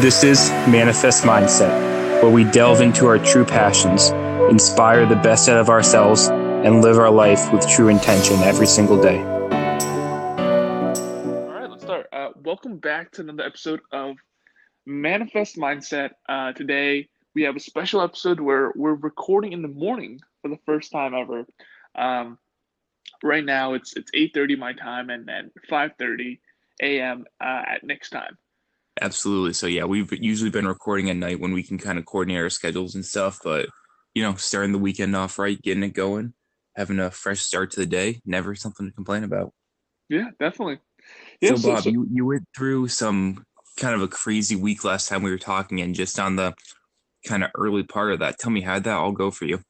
This is Manifest Mindset, where we delve into our true passions, inspire the best out of ourselves, and live our life with true intention every single day. All right, let's start. Uh, welcome back to another episode of Manifest Mindset. Uh, today, we have a special episode where we're recording in the morning for the first time ever. Um, right now, it's it's 8:30 my time and then 5:30 a.m. Uh, at next time. Absolutely. So yeah, we've usually been recording at night when we can kind of coordinate our schedules and stuff. But you know, starting the weekend off right, getting it going, having a fresh start to the day, never something to complain about. Yeah, definitely. Yeah, so, Bob, so, you you went through some kind of a crazy week last time we were talking, and just on the kind of early part of that, tell me how that all go for you?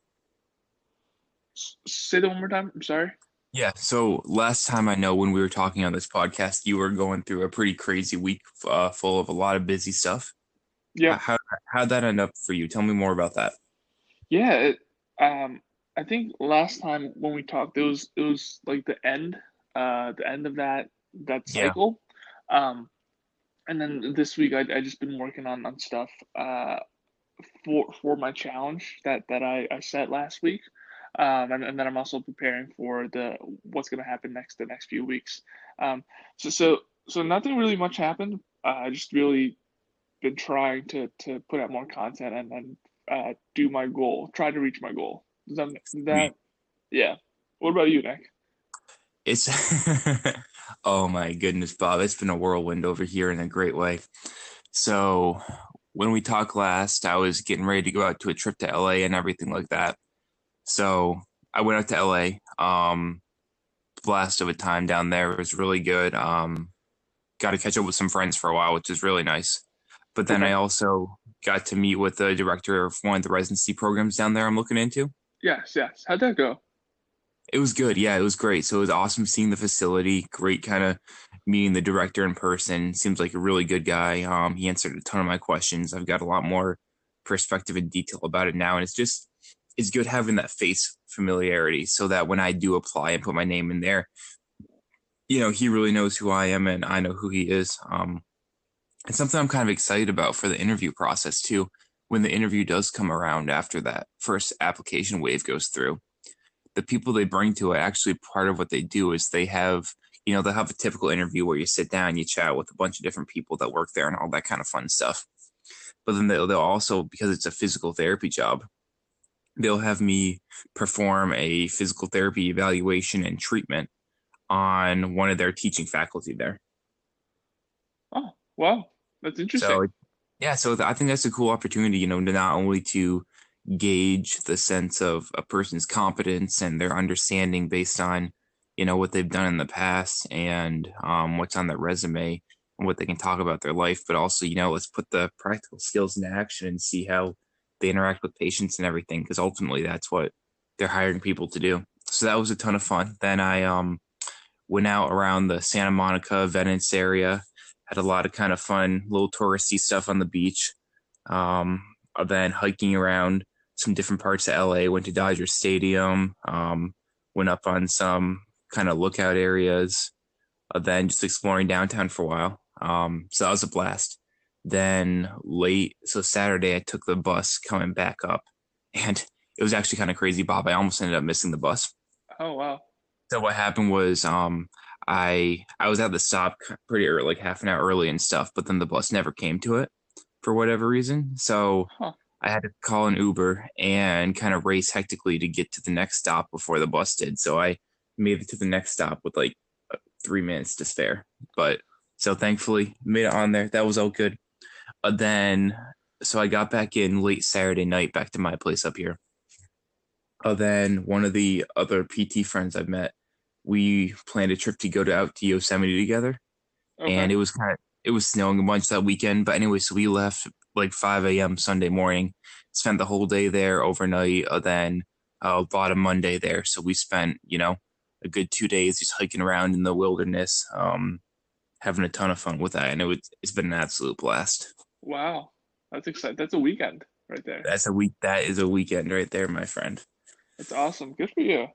Say that one more time. I'm sorry. Yeah. So last time I know when we were talking on this podcast, you were going through a pretty crazy week uh, full of a lot of busy stuff. Yeah. How how'd that end up for you? Tell me more about that. Yeah. It, um, I think last time when we talked, it was it was like the end, uh, the end of that that cycle. Yeah. Um, and then this week I I just been working on on stuff uh for for my challenge that that I I set last week um, and, and then I'm also preparing for the what's going to happen next the next few weeks. Um, so so so nothing really much happened. Uh, I just really been trying to to put out more content and and uh, do my goal, try to reach my goal. Does that, that yeah. What about you, Nick? It's oh my goodness, Bob. It's been a whirlwind over here in a great way. So when we talked last, I was getting ready to go out to a trip to LA and everything like that. So I went out to LA. Um, blast of a time down there. It was really good. Um, got to catch up with some friends for a while, which is really nice. But then okay. I also got to meet with the director of one of the residency programs down there I'm looking into. Yes, yes. How'd that go? It was good. Yeah, it was great. So it was awesome seeing the facility. Great kind of meeting the director in person. Seems like a really good guy. Um, he answered a ton of my questions. I've got a lot more perspective and detail about it now. And it's just it's good having that face familiarity so that when I do apply and put my name in there, you know, he really knows who I am and I know who he is. Um, it's something I'm kind of excited about for the interview process too. When the interview does come around after that first application wave goes through, the people they bring to it actually part of what they do is they have, you know, they'll have a typical interview where you sit down, you chat with a bunch of different people that work there and all that kind of fun stuff. But then they'll, they'll also, because it's a physical therapy job, they'll have me perform a physical therapy evaluation and treatment on one of their teaching faculty there. Oh, wow. That's interesting. So, yeah, so I think that's a cool opportunity, you know, to not only to gauge the sense of a person's competence and their understanding based on, you know, what they've done in the past and um, what's on their resume and what they can talk about their life, but also, you know, let's put the practical skills into action and see how they interact with patients and everything because ultimately that's what they're hiring people to do. So that was a ton of fun. Then I um, went out around the Santa Monica, Venice area, had a lot of kind of fun little touristy stuff on the beach. Um, then hiking around some different parts of LA, went to Dodger Stadium, um, went up on some kind of lookout areas, uh, then just exploring downtown for a while. Um, so that was a blast. Then late, so Saturday, I took the bus coming back up, and it was actually kind of crazy, Bob. I almost ended up missing the bus. Oh wow! So what happened was, um, I I was at the stop pretty early, like half an hour early and stuff, but then the bus never came to it for whatever reason. So huh. I had to call an Uber and kind of race hectically to get to the next stop before the bus did. So I made it to the next stop with like three minutes to spare. But so thankfully made it on there. That was all good. Uh, then, so I got back in late Saturday night back to my place up here. Uh, then one of the other PT friends I've met, we planned a trip to go to out to Yosemite together, okay. and it was kind of it was snowing a bunch that weekend. But anyway, so we left like 5 a.m. Sunday morning, spent the whole day there overnight. Uh, then uh, bought a Monday there, so we spent you know a good two days just hiking around in the wilderness, um, having a ton of fun with that, and it was, it's been an absolute blast. Wow, that's exciting. That's a weekend right there. That's a week. That is a weekend right there, my friend. That's awesome. Good for you.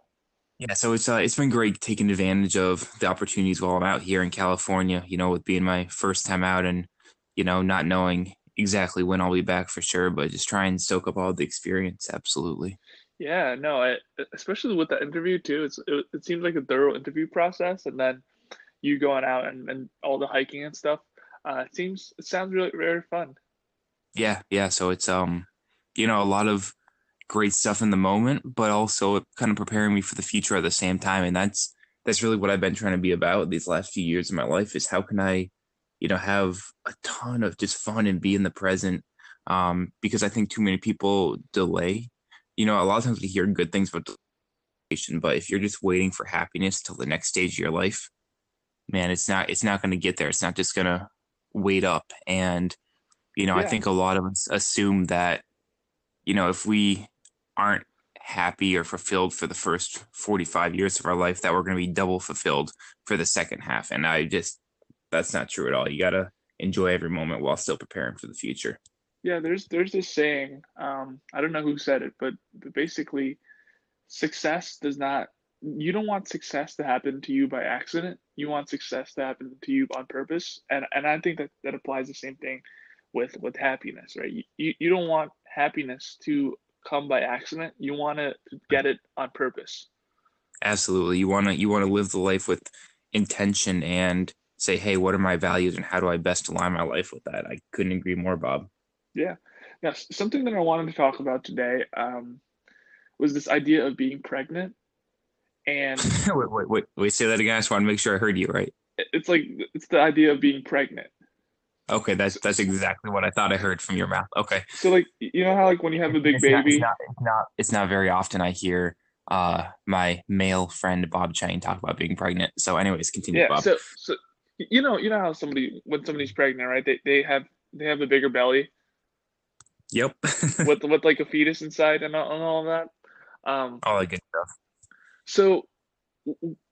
Yeah, so it's uh, it's been great taking advantage of the opportunities while I'm out here in California. You know, with being my first time out and you know not knowing exactly when I'll be back for sure, but just try and soak up all the experience. Absolutely. Yeah, no, I, especially with the interview too. It's it, it seems like a thorough interview process, and then you going out and, and all the hiking and stuff. Uh, it seems it sounds really very fun. Yeah, yeah. So it's um, you know, a lot of great stuff in the moment, but also kind of preparing me for the future at the same time. And that's that's really what I've been trying to be about these last few years of my life is how can I, you know, have a ton of just fun and be in the present. Um, because I think too many people delay. You know, a lot of times we hear good things about but if you're just waiting for happiness till the next stage of your life, man, it's not it's not going to get there. It's not just going to wait up. And you know, yeah. I think a lot of us assume that you know if we aren't happy or fulfilled for the first 45 years of our life that we're going to be double fulfilled for the second half and i just that's not true at all you got to enjoy every moment while still preparing for the future yeah there's there's this saying um i don't know who said it but basically success does not you don't want success to happen to you by accident you want success to happen to you on purpose and and i think that that applies the same thing with with happiness right you, you, you don't want happiness to come by accident. You want to get it on purpose. Absolutely. You want to you want to live the life with intention and say, "Hey, what are my values and how do I best align my life with that?" I couldn't agree more, Bob. Yeah. Yes, something that I wanted to talk about today um, was this idea of being pregnant. And wait, wait, wait, wait, say that again. I just want to make sure I heard you right. It's like it's the idea of being pregnant. Okay, that's that's exactly what I thought I heard from your mouth. Okay. So like you know how like when you have a big it's baby, not, it's, not, it's not it's not very often I hear uh my male friend Bob Chang talk about being pregnant. So anyways, continue yeah, Bob. So so you know you know how somebody when somebody's pregnant, right? They they have they have a bigger belly. Yep. with with like a fetus inside and all, and all of that. Um all that good stuff. So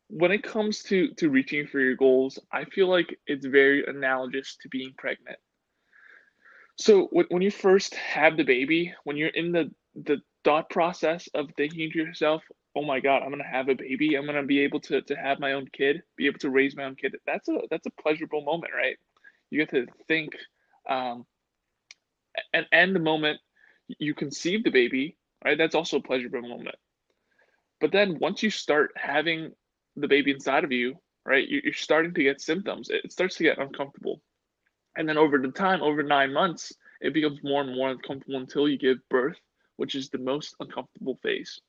when it comes to to reaching for your goals, I feel like it's very analogous to being pregnant. So when you first have the baby, when you're in the the thought process of thinking to yourself, "Oh my God, I'm gonna have a baby. I'm gonna be able to to have my own kid, be able to raise my own kid." That's a that's a pleasurable moment, right? You get to think, um, and and the moment you conceive the baby, right? That's also a pleasurable moment. But then once you start having the baby inside of you, right, you're starting to get symptoms. It starts to get uncomfortable. And then over the time, over nine months, it becomes more and more uncomfortable until you give birth, which is the most uncomfortable phase.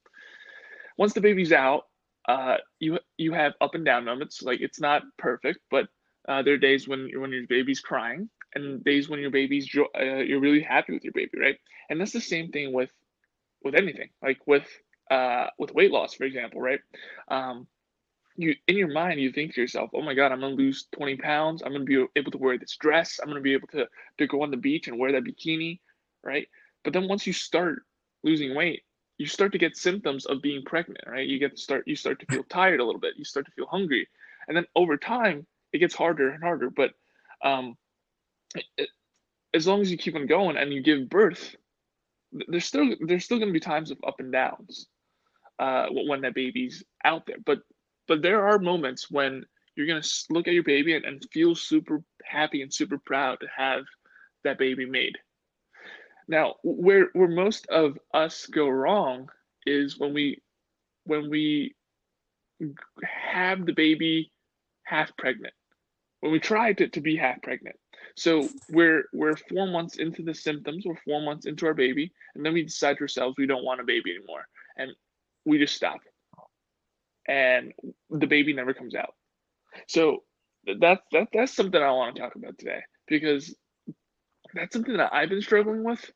Once the baby's out, uh, you you have up and down moments. Like it's not perfect, but uh, there are days when when your baby's crying, and days when your baby's jo- uh, you're really happy with your baby, right? And that's the same thing with with anything, like with uh, with weight loss, for example, right? Um, you in your mind you think to yourself, oh my god, I'm gonna lose 20 pounds. I'm gonna be able to wear this dress. I'm gonna be able to to go on the beach and wear that bikini, right? But then once you start losing weight, you start to get symptoms of being pregnant, right? You get to start you start to feel tired a little bit. You start to feel hungry, and then over time it gets harder and harder. But um, it, as long as you keep on going and you give birth, there's still there's still going to be times of up and downs uh, when that baby's out there. But but there are moments when you're to look at your baby and, and feel super happy and super proud to have that baby made. Now, where where most of us go wrong is when we when we have the baby half pregnant. When we try to, to be half pregnant. So we're we're four months into the symptoms, we're four months into our baby, and then we decide to ourselves we don't want a baby anymore. And we just stop and the baby never comes out. So that's that, that's something I want to talk about today because that's something that I've been struggling with,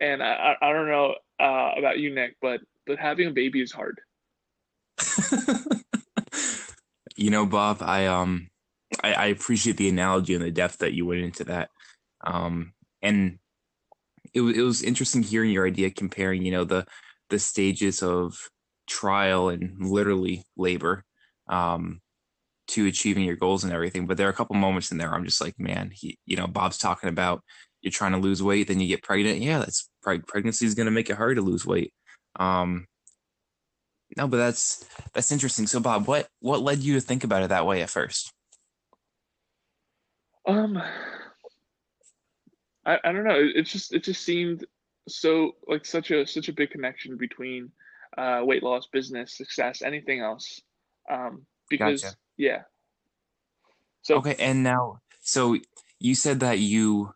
and I I, I don't know uh, about you, Nick, but but having a baby is hard. you know, Bob, I um I, I appreciate the analogy and the depth that you went into that, um, and it it was interesting hearing your idea comparing you know the the stages of trial and literally labor um, to achieving your goals and everything. But there are a couple moments in there I'm just like, man, he, you know, Bob's talking about you're trying to lose weight, then you get pregnant. Yeah, that's pregnancy is going to make it hard to lose weight. Um, no, but that's that's interesting. So, Bob, what what led you to think about it that way at first? Um, I, I don't know. It, it just it just seemed so like such a such a big connection between uh, weight loss, business, success, anything else. Um, because Gotcha. yeah. So Okay, and now, so you said that you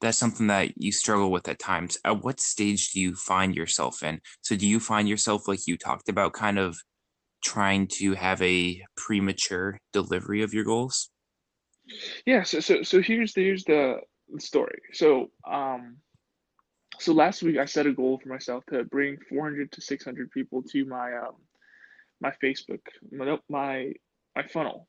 that's something that you struggle with at times. At what stage do you find yourself in? So do you find yourself like you talked about kind of trying to have a premature delivery of your goals? yeah. So so so here's the, here's the story. So um so last week I set a goal for myself to bring 400 to 600 people to my um my Facebook my my, my funnel.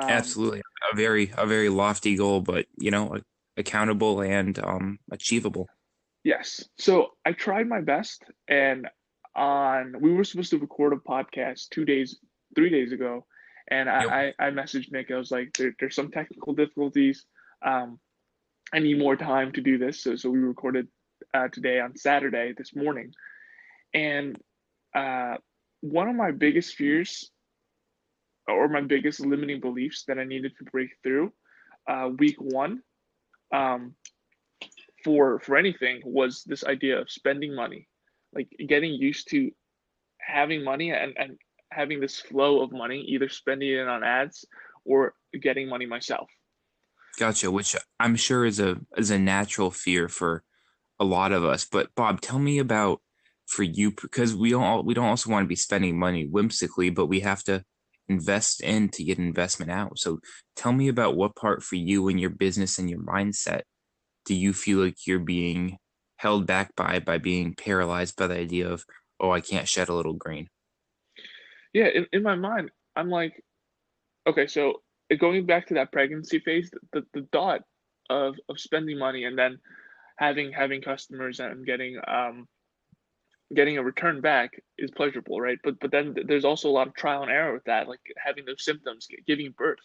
Um, Absolutely. A very a very lofty goal, but you know, accountable and um achievable. yes. So I tried my best, and on we were supposed to record a podcast two days, three days ago, and. I I, I messaged Nick. I was like, there, there's some technical difficulties. Um, I need more time to do this. So so we recorded uh, today on Saturday this morning, and uh, one of my biggest fears or my biggest limiting beliefs that I needed to break through uh, week one um, for for anything was this idea of spending money, like getting used to having money and, and having this flow of money, either spending it on ads or getting money myself. Gotcha, which I'm sure is a is a natural fear for a lot of us. But Bob, tell me about for you because we don't we don't also want to be spending money whimsically, but we have to invest in to get investment out. So tell me about what part for you and your business and your mindset do you feel like you're being held back by by being paralyzed by the idea of oh I can't shed a little grain. Yeah, in, in my mind, I'm like, okay, so going back to that pregnancy phase, the, the thought of of spending money and then having having customers and getting um getting a return back is pleasurable, right? But but then there's also a lot of trial and error with that, like having those symptoms, giving birth,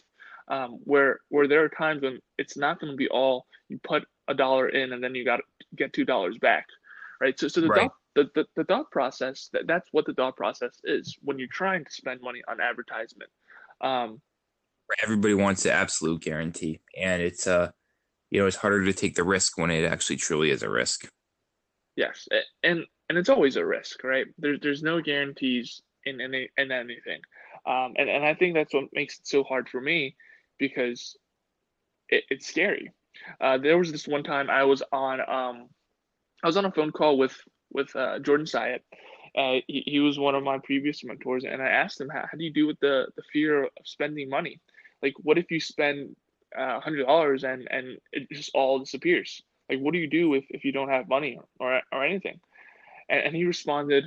um, where where there are times when it's not going to be all you put a dollar in and then you got to get two dollars back, right? So so the Right. thought the, the, the thought process that that's what the thought process is when you're trying to spend money on advertisement. Um, Everybody wants the absolute guarantee, and it's uh you know it's harder to take the risk when it actually truly is a risk. yes, and and it's always a risk, right? There's there's no guarantees in any in anything, um, and and I think that's what makes it so hard for me because it, it's scary. Uh, there was this one time I was on um I was on a phone call with with uh, Jordan Syatt. Uh, he, he was one of my previous mentors, and I asked him, how, how do you deal with the the fear of spending money? Like, what if you spend uh, one hundred dollars and and it just all disappears? Like, what do you do if, if you don't have money or or anything? And, and he responded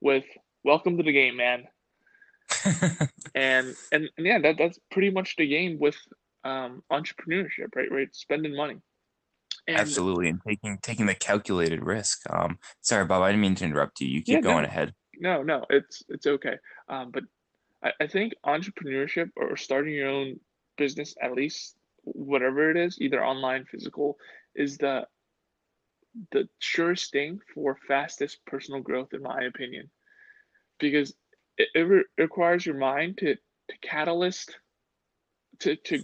with, "Welcome to the game, man." And and, and yeah, that that's pretty much the game with um, entrepreneurship, right? Right, spending money. And Absolutely, and taking taking the calculated risk. Um, sorry, Bob, I didn't mean to interrupt you. You yeah, keep going no, ahead. no, no, it's it's okay. Um, but I, I think entrepreneurship or starting your own business, at least whatever it is, either online, physical, is the the surest thing for fastest personal growth, in my opinion, because it, it re- requires your mind to to catalyst to to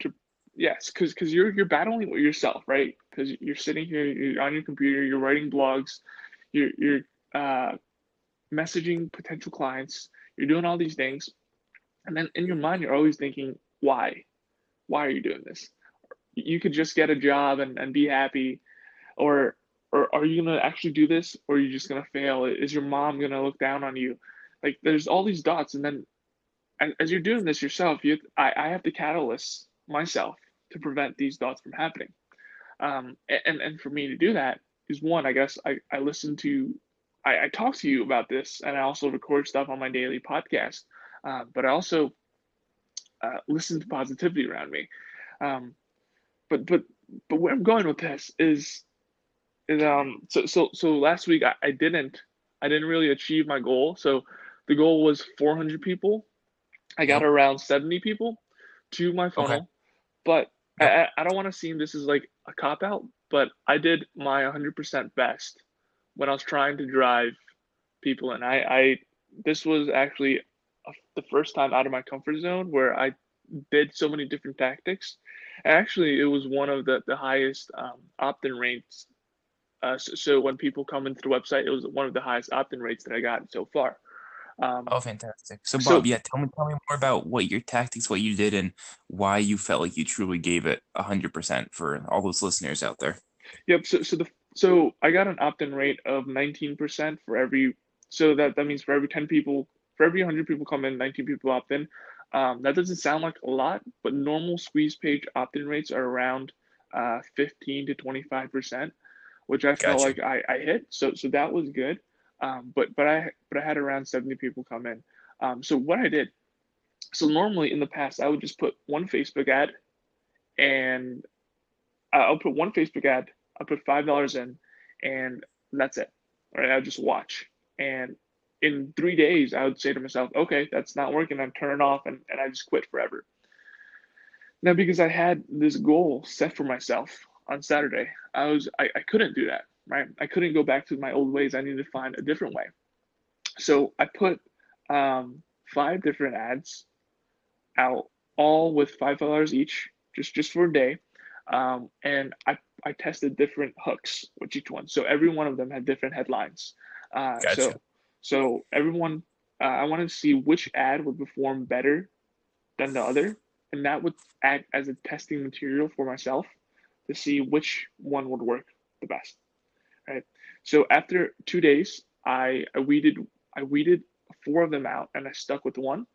to yes, because because you're you're battling with yourself, right? Because you're sitting here, you're on your computer, you're writing blogs, you're you're uh, messaging potential clients, you're doing all these things, and then in your mind, you're always thinking, why? Why are you doing this? You could just get a job and, and be happy, or or are you gonna actually do this, or are you just gonna fail? Is your mom gonna look down on you? Like there's all these dots, and then as, you're doing this yourself, you I, I have to catalyst myself to prevent these dots from happening. Um, and and for me to do that is one, I guess I I listen to I, I talk to you about this, and I also record stuff on my daily podcast. Uh, but I also uh, listen to positivity around me. Um, but but but where I'm going with this is is um so so so last week I, I didn't I didn't really achieve my goal. So the goal was 400 people. I got around 70 people to my Okay. funnel, but I. I I don't want to seem this is like a cop out, but I did my 100% best when I was trying to drive people and I, I this was actually the first time out of my comfort zone where I did so many different tactics, Actually, it was one of the the highest um, opt-in rates. Uh, so, so, when people come into the website, it was one of the highest opt-in rates that I got so far. Um, oh, fantastic! So, Bob, so, yeah, tell me, tell me more about what your tactics, what you did, and why you felt like you truly gave it hundred percent for all those listeners out there. Yep. So, so the so I got an opt-in rate of nineteen percent for every. So that that means for every ten people, for every hundred people come in, nineteen people opt in. Um, that doesn't sound like a lot, but normal squeeze page opt-in rates are around uh, 15 to 25 percent, which I gotcha. felt like I, I hit. So so that was good. Um, but but I but I had around 70 people come in. Um, so what I did, so normally in the past I would just put one Facebook ad, and I'll put one Facebook ad. I'll put five dollars in, and that's it. Right? I'll just watch. And in three days, I would say to myself, okay, that's not working. I'm turning off, and, and I just quit forever. Now, because I had this goal set for myself on Saturday, I was I, I couldn't do that right? I couldn't go back to my old ways. I needed to find a different way. So I put um, five different ads out, all with five dollars each, just just for a day. Um, and I I tested different hooks with each one. So every one of them had different headlines. Uh, gotcha. So so everyone, uh, I wanted to see which ad would perform better than the other, and that would act as a testing material for myself to see which one would work the best right? So after two days, I, I weeded I weeded four of them out and I stuck with one.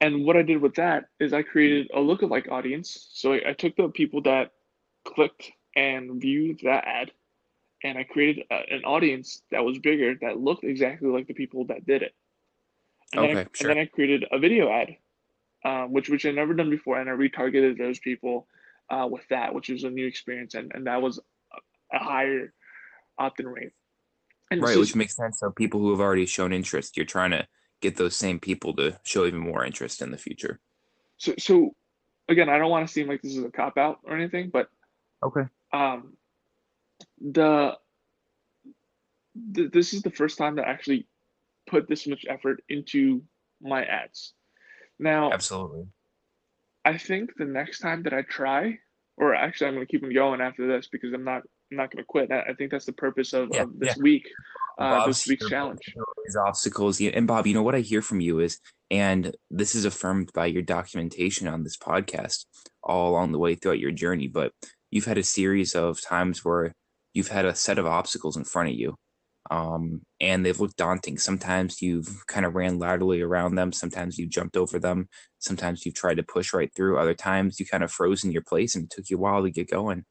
And what I did with that is I created a lookalike audience. So I, I took the people that clicked and viewed that ad, and I created a, an audience that was bigger that looked exactly like the people that did it. And, okay, then, I, sure. and then I created a video ad, um, which which I never done before, and I retargeted those people uh, with that, which was a new experience, and, and that was a higher opt-in rate. And right, which makes sense. So people who have already shown interest, you're trying to get those same people to show even more interest in the future. So, so again, I don't want to seem like this is a cop out or anything, but okay. Um, the, the this is the first time that I actually put this much effort into my ads. Now, absolutely. I think the next time that I try, or actually, I'm going to keep them going after this because I'm not I'm not going to quit. I think that's the purpose of, yeah, of this yeah. week, uh, this week's challenge. These obstacles, and Bob, you know what I hear from you is, and this is affirmed by your documentation on this podcast all along the way throughout your journey. But you've had a series of times where you've had a set of obstacles in front of you, um, and they've looked daunting. Sometimes you've kind of ran laterally around them. Sometimes you jumped over them. Sometimes you've tried to push right through. Other times you kind of froze in your place and it took you a while to get going.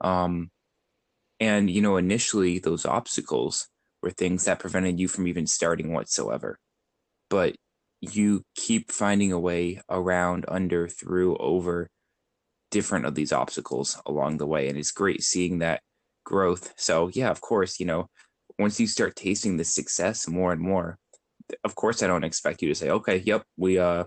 Um, and, you know, initially those obstacles were things that prevented you from even starting whatsoever. But you keep finding a way around, under, through, over different of these obstacles along the way. And it's great seeing that growth. So, yeah, of course, you know, once you start tasting the success more and more, of course, I don't expect you to say, okay, yep, we, uh,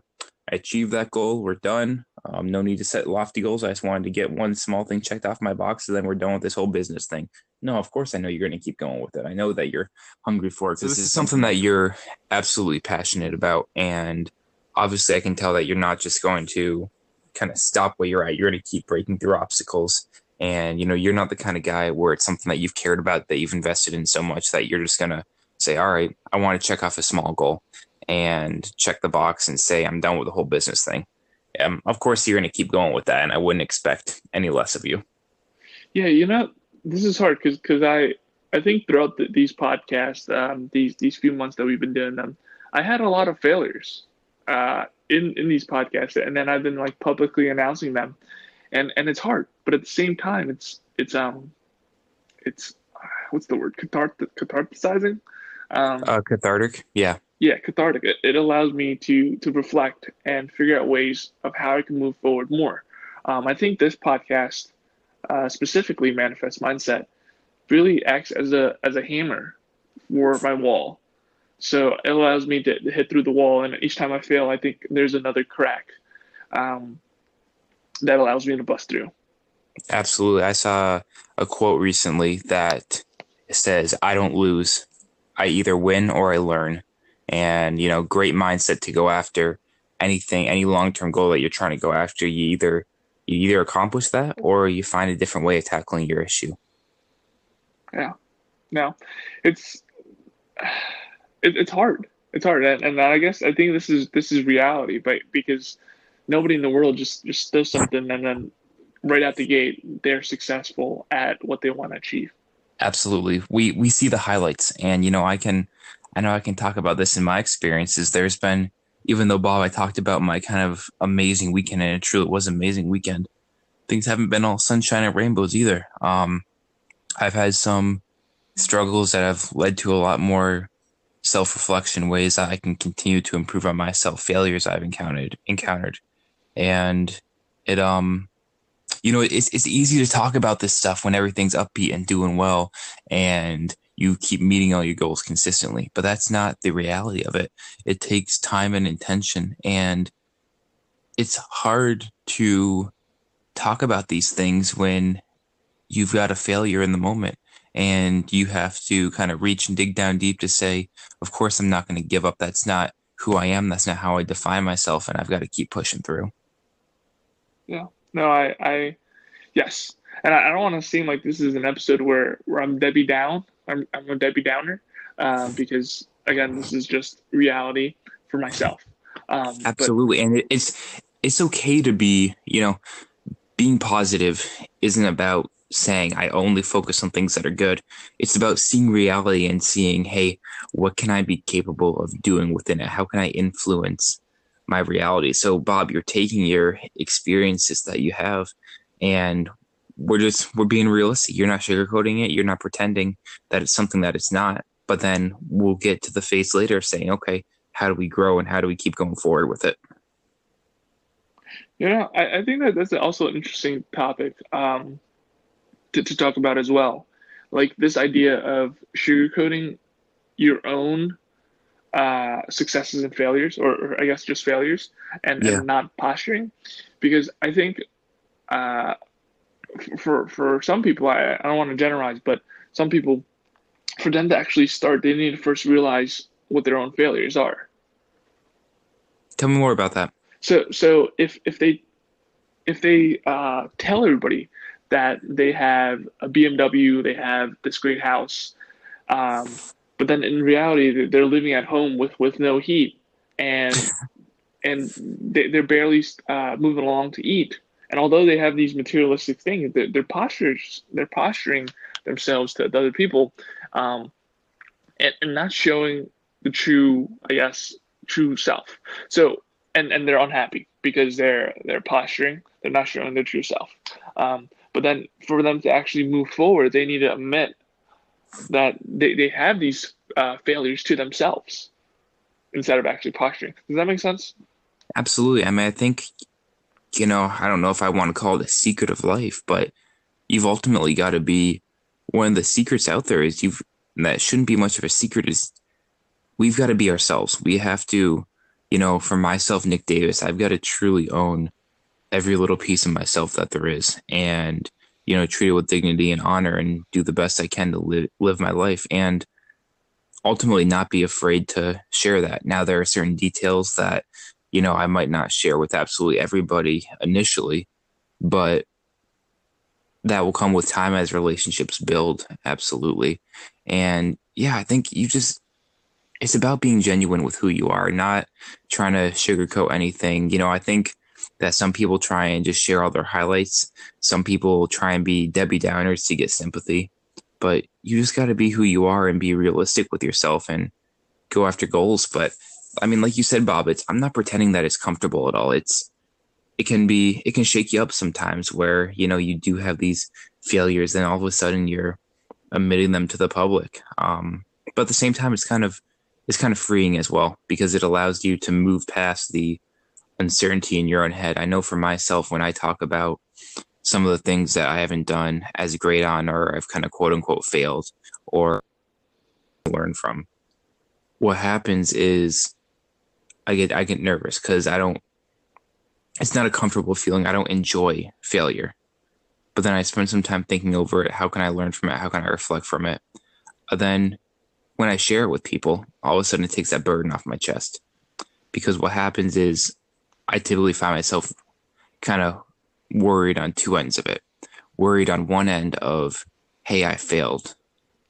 achieved that goal. We're done. Um, no need to set lofty goals. I just wanted to get one small thing checked off my box, and then we're done with this whole business thing. No, of course I know you're going to keep going with it. I know that you're hungry for it. So this is something that you're absolutely passionate about, and obviously I can tell that you're not just going to kind of stop where you're at. You're going to keep breaking through obstacles, and you know you're not the kind of guy where it's something that you've cared about that you've invested in so much that you're just to say, "All right, I want to check off a small goal." and check the box and say I'm done with the whole business thing. Um, of course, you're to keep going with that, and I wouldn't expect any less of you. Yeah, you know, this is hard because because I I think throughout the, these podcasts, um, these these few months that we've been doing them, I had a lot of failures uh, in in these podcasts, and then I've been like publicly announcing them, and and it's hard, but at the same time, it's it's um it's what's the word cathart catharticizing. Um, uh, cathartic, yeah yeah, cathartic. It, it allows me to to reflect and figure out ways of how I can move forward more. Um, I think this podcast, uh, specifically Manifest Mindset, really acts as a as a hammer for my wall. So it allows me to, to hit through the wall, and each time I fail, I think there's another crack um, that allows me to bust through. Absolutely, I saw a quote recently that says, "I don't lose, I either win or I learn." and you know great mindset to go after anything any long-term goal that you're trying to go after you either you either accomplish that or you find a different way of tackling your issue. Yeah. No, it's it, it's hard. It's hard, and, and I guess I think this is this is reality, but because nobody in the world just just does something and then right out the gate they're successful at what they want to achieve. Absolutely, we we see the highlights, and you know I can I know I can talk about this in my experiences. There's been even though Bob, I talked about my kind of amazing weekend, and it truly was an amazing weekend. Things haven't been all sunshine and rainbows either. Um, I've had some struggles that have led to a lot more self reflection, ways that I can continue to improve on myself, failures I've encountered encountered, and it um, you know, it's it's easy to talk about this stuff when everything's upbeat and doing well, and you keep meeting all your goals consistently. But that's not the reality of it. It takes time and intention, and it's hard to talk about these things when you've got a failure in the moment and you have to kind of reach and dig down deep to say, of course, I'm not going to give up. That's not who I am. That's not how I define myself. And I've got to keep pushing through. Yeah. No, I, I, yes. And I, I don't want to seem like this is an episode where, where I'm Debbie Down. I'm, I'm a Debbie Downer uh, because, again, this is just reality for myself. Um, Absolutely. But, and it's, it's okay to be, you know, being positive isn't about saying I only focus on things that are good. It's about seeing reality and seeing, hey, what can I be capable of doing within it? How can I influence my reality? So, Bob, you're taking your experiences that you have and we're just we're being realistic. You're not sugarcoating it. You're not pretending that it's something that it's not. But then we'll get to the phase later saying, okay, how do we grow and how do we keep going forward with it? You know, I, I think that that's also an interesting topic. Um, to, to talk about as well. Like this idea of sugarcoating your own uh, successes and failures, or, or, I guess just failures, and, yeah. and not posturing, because I think uh, for for some people, I, I don't want to generalize, but some people, for them to actually start, they need to first realize what their own failures are. Tell me more about that. So so if if they if they uh, tell everybody that they have a BMW, they have this great house, um, but then in reality they're living at home with with no heat and and they, they're barely uh, moving along to eat. And although they have these materialistic things, they're, they're postures they're posturing themselves to other people, um, and, and not showing the true, I guess, true self. So and and they're unhappy because they're they're posturing, they're not showing their true self. Um, but then for them to actually move forward, they need to admit that they, they have these uh, failures to themselves instead of actually posturing. Does that make sense? Absolutely. I mean, I think, you know, I don't know if I want to call it a secret of life, but you've ultimately got to be one of the secrets out there is you've, that shouldn't be much of a secret is we've got to be ourselves. We have to, you know, for myself, Nick Davis, I've got to truly own every little piece of myself that there is and you know treat it with dignity and honor and do the best i can to live, live my life and ultimately not be afraid to share that. Now there are certain details that you know i might not share with absolutely everybody initially but that will come with time as relationships build absolutely. And yeah i think you just it's about being genuine with who you are not trying to sugarcoat anything. You know i think that some people try and just share all their highlights. Some people try and be Debbie Downers to get sympathy. But you just got to be who you are and be realistic with yourself and go after goals. But I mean, like you said, Bob, it's I'm not pretending that it's comfortable at all. It's it can be it can shake you up sometimes where you know you do have these failures and all of a sudden you're admitting them to the public. Um, but at the same time, it's kind of it's kind of freeing as well because it allows you to move past the uncertainty in your own head. I know for myself, when I talk about some of the things that I haven't done as great on, or I've kind of quote unquote failed, or learn from, what happens is I get I get nervous because I don't. It's not a comfortable feeling. I don't enjoy failure, but then I spend some time thinking over it. How can I learn from it? How can I reflect from it? And then when I share it with people, all of a sudden it takes that burden off my chest. Because what happens is I typically find myself kind of worried on two ends of it. Worried on one end of, hey, I failed,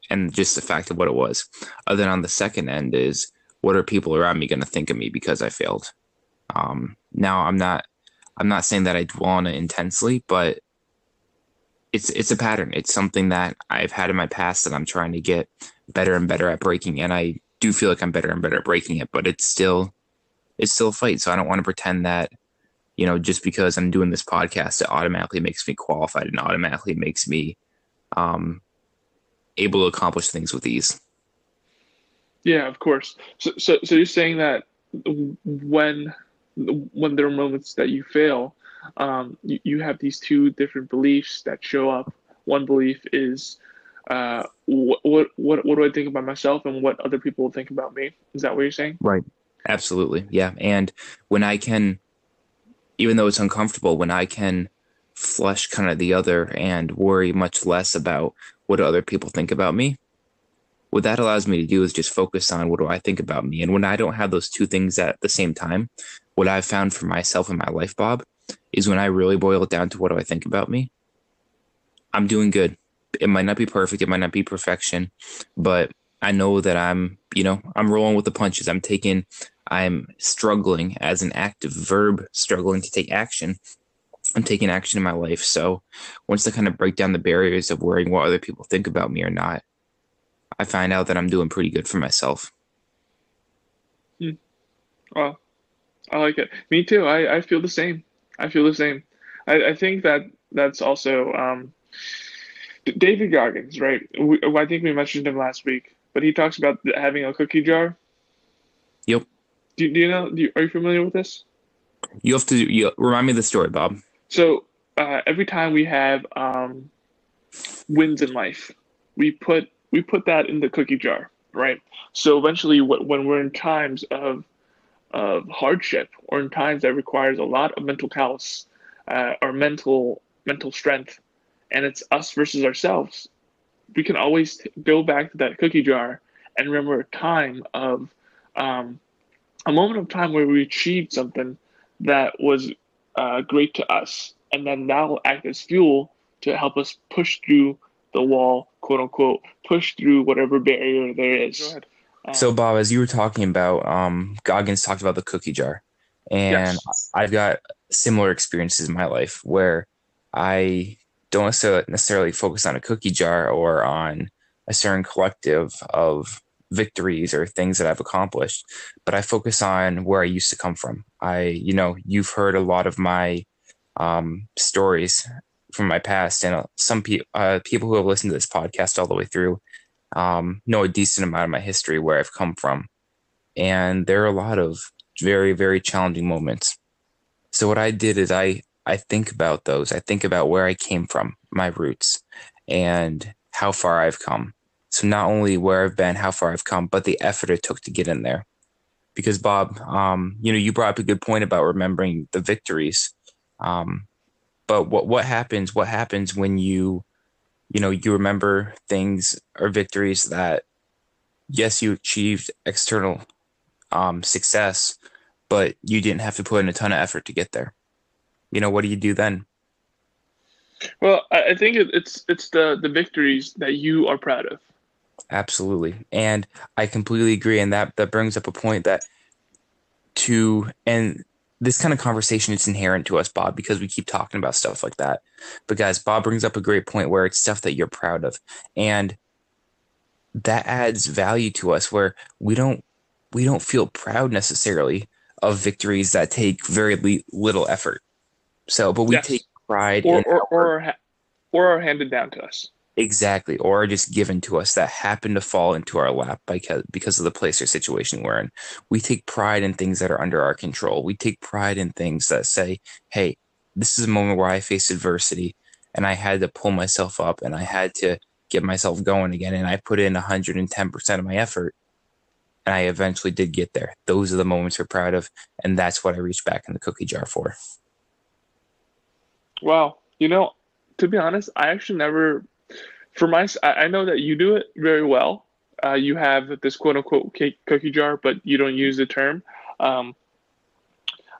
and just the fact of what it was. And then on the second end is, what are people around me going to think of me because I failed? Um, now I'm not, I'm not saying that I dwell on it intensely, but it's it's a pattern. It's something that I've had in my past that I'm trying to get better and better at breaking, and I do feel like I'm better and better at breaking it. But it's still it's still a fight. So I don't want to pretend that you know just because I'm doing this podcast, it automatically makes me qualified and automatically makes me um, able to accomplish things with ease. Yeah, of course. So so so you're saying that when when there are moments that you fail um, you, you have these two different beliefs that show up. One belief is uh, what, what what what do I think about myself and what other people think about me? Is that what you're saying? Right. Absolutely. Yeah. And when I can, even though it's uncomfortable, when I can flush kind of the other and worry much less about what other people think about me, what that allows me to do is just focus on what do I think about me. And when I don't have those two things at the same time, what I've found for myself in my life, Bob, is when I really boil it down to what do I think about me. I'm doing good. It might not be perfect. It might not be perfection, but I know that I'm, you know, I'm rolling with the punches. I'm taking, I'm struggling as an active verb, struggling to take action. I'm taking action in my life. So once I kind of break down the barriers of worrying what other people think about me or not, I find out that I'm doing pretty good for myself. Hmm. Well, I like it. Me too. I, I feel the same. I feel the same. I, I think that that's also um, David Goggins, right? We, I think we mentioned him last week, but he talks about having a cookie jar. Yep. Do, do you know? Do you, are you familiar with this? You have to you, remind me of the story, Bob. So uh, every time we have um, wins in life, we put we put that in the cookie jar, right? So eventually, when we're in times of of hardship or in times that requires a lot of mental callous uh, or mental mental strength and it's us versus ourselves we can always t- go back to that cookie jar and remember a time of um, a moment of time where we achieved something that was uh, great to us and then that will act as fuel to help us push through the wall quote unquote push through whatever barrier there is so, um, Bob, as you were talking about, um, Goggins talked about the cookie jar, and yes. I've got similar experiences in my life where I don't necessarily focus on a cookie jar or on a certain collective of victories or things that I've accomplished, but I focus on where I used to come from. I, you know, you've heard a lot of my um, stories from my past, and some pe- uh, people who have listened to this podcast all the way through um, know a decent amount of my history, where I've come from. And there are a lot of very, very challenging moments. So what I did is I, I think about those. I think about where I came from, my roots, and how far I've come. So not only where I've been, how far I've come, but the effort it took to get in there. Because Bob, um, you know, you brought up a good point about remembering the victories. Um, but what what happens? What happens when you you know, you remember things or victories that, yes, you achieved external um, success, but you didn't have to put in a ton of effort to get there. You know, what do you do then? Well, I think it's it's the the victories that you are proud of. Absolutely, and I completely agree. And that that brings up a point that to and this kind of conversation is inherent to us, Bob, because we keep talking about stuff like that. But guys, Bob brings up a great point where it's stuff that you're proud of. And that adds value to us where we don't we don't feel proud necessarily of victories that take very li- little effort. So, but we yes. take pride or, or, or, or are handed down to us. Exactly, or are just given to us that happen to fall into our lap because because of the place or situation we're in. We take pride in things that are under our control. We take pride in things that say, "Hey, this is a moment where I faced adversity and I had to pull myself up and I had to get myself going again and I put in 110% of my effort and I eventually did get there. Those are the moments we're proud of and that's what I reach back in the cookie jar for." Wow. You know, to be honest, I actually never for my, I know that you do it very well. Uh, you have this quote unquote cookie jar, but you don't use the term. Um,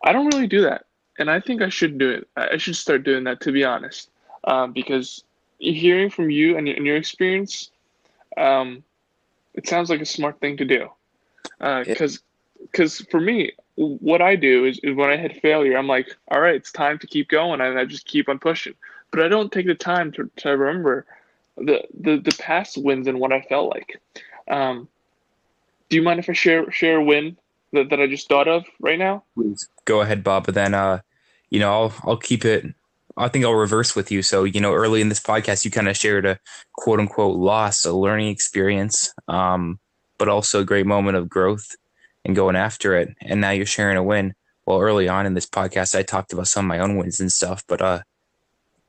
I don't really do that. and I think I should do it. I should start doing that to be honest, um, because hearing from you and, and your experience, um, it sounds like a smart thing to do. Because uh, because for me, what I do is, is when I hit failure, I'm like, all right, it's time to keep going, and I just keep on pushing. But I don't take the time to, to remember the, the the past wins and what I felt like. Um, do you mind if I share share a win that, that I just thought of right now? Please go ahead, Bob. But then, uh, you know, I'll I'll keep it. I think I'll reverse with you. So, you know, early in this podcast, you kind of shared a quote unquote loss, a learning experience, um, but also a great moment of growth and going after it. And now you're sharing a win. Well, early on in this podcast, I talked about some of my own wins and stuff, but uh,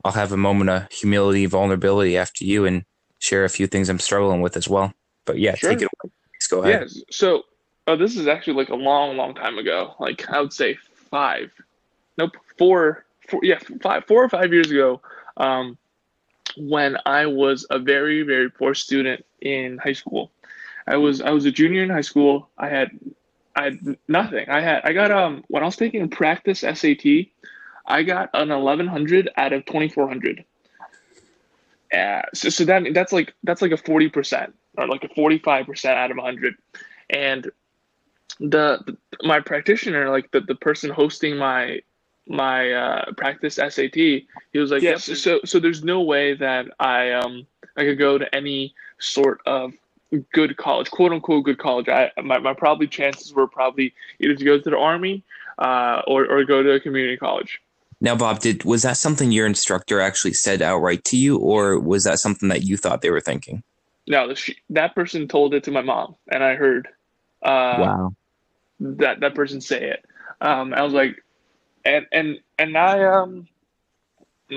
I'll have a moment of humility, vulnerability after you, and share a few things I'm struggling with as well. But yeah, sure. take it away. Please go ahead. Yeah. So, oh, this is actually like a long, long time ago. Like I would say five, nope, four, four yeah, five, four or five years ago. Um, when I was a very, very poor student in high school. I was I was a junior in high school. I had I nothing. I had I got um when I was taking practice SAT, I got an 1100 out of 2400. Yeah, so, so that that's like that's like a 40% or like a 45% out of 100. And the, the my practitioner like the, the person hosting my my uh, practice SAT, he was like, yes. so so there's no way that I um I could go to any sort of good college, quote unquote good college. I my, my probably chances were probably either to go to the army uh, or or go to a community college. Now, Bob, did was that something your instructor actually said outright to you, or was that something that you thought they were thinking? No, the, that person told it to my mom, and I heard. Uh, wow. That that person say it. Um, I was like, and and and I um,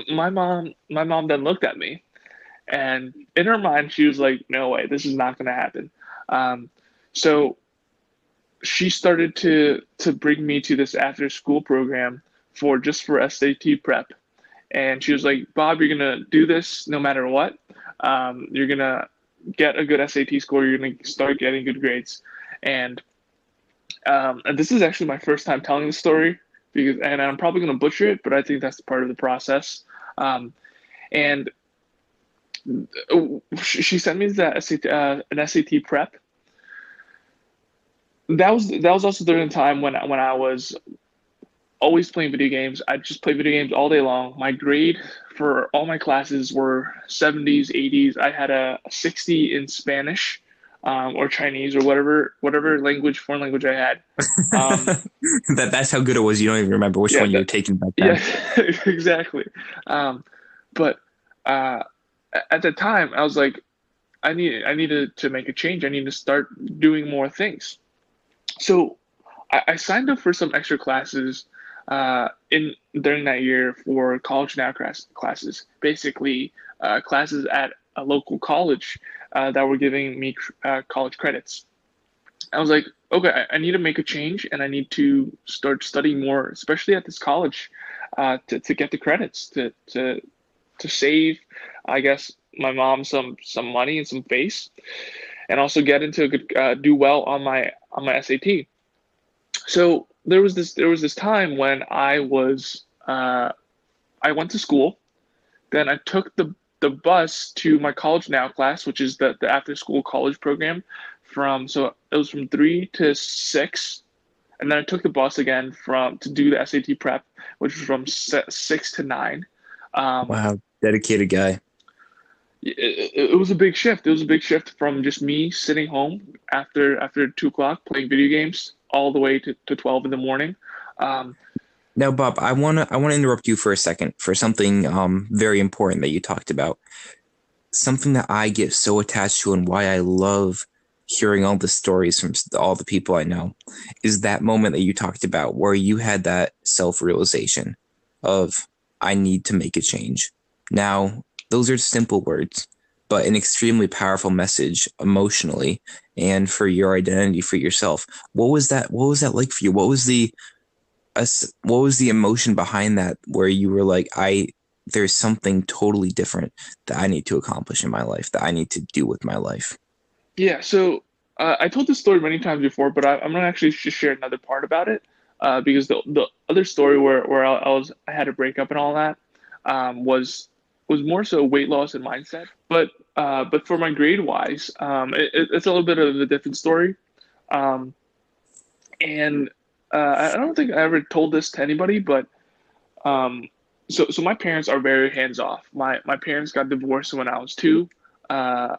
my mom my mom then looked at me and in her mind, she was like, no way, this is not going to happen. Um, so she started to to bring me to this after school program for just for SAT prep. And she was like, Bob, you're going to do this no matter what. Um, you're going to get a good SAT score. You're going to start getting good grades. And, um, and this is actually my first time telling the story because, and I'm probably going to butcher it, but I think that's part of the process. Um, and she sent me the SAT, uh, an SAT prep. That was that was also during the time when when I was always playing video games. I just played video games all day long. My grade for all my classes were 70s, 80s. I had a 60 in Spanish um, or Chinese or whatever whatever language foreign language I had. Um, that that's how good it was. You don't even remember which yeah, one you were taking back then. Yeah, exactly. Um, but uh, at the time I was like, I need I needed to make a change. I need to start doing more things. So I, I signed up for some extra classes uh, in during that year for college now class, classes. Basically, uh, classes at a local college uh, that were giving me uh, college credits. I was like, okay, I, I, need to make a change and I need to start studying more, especially at this college, uh, to, to get the credits to to to save, I guess, my mom some some money and some face, and also get into a good uh, do well on my on my SAT. So there was this there was this time when I was uh, I went to school, then I took the the bus to my college now class, which is the the after school college program, from so it was from three to six, and then I took the bus again from to do the SAT prep, which was from six to nine. Um, wow, dedicated guy. It, it, was a big shift. It was a big shift from just me sitting home after after two o'clock playing video games all the way to, to twelve in the morning. Um, now, Bob, I want to I want to interrupt you for a second for something um, very important that you talked about. Something that I get so attached to and why I love hearing all the stories from all the people I know is that moment that you talked about where you had that self realization of I need to make a change. Now, those are simple words, but an extremely powerful message emotionally and for your identity for yourself. What was that? What was that like for you? What was the us? what was the emotion behind that where you were like, I there's something totally different that I need to accomplish in my life, that I need to do with my life? Yeah, so uh, I told this story many times before, but I, am gonna actually just share another part about it. uh, because the the other story where where I, I was I had a breakup and all that um, was was more so weight loss and mindset. But uh, but for my grade wise, um, it, it's a little bit of a different story. Um, and uh, I don't think I ever told this to anybody, but um, so so my parents are very hands off. My my parents got divorced when I was two. Uh,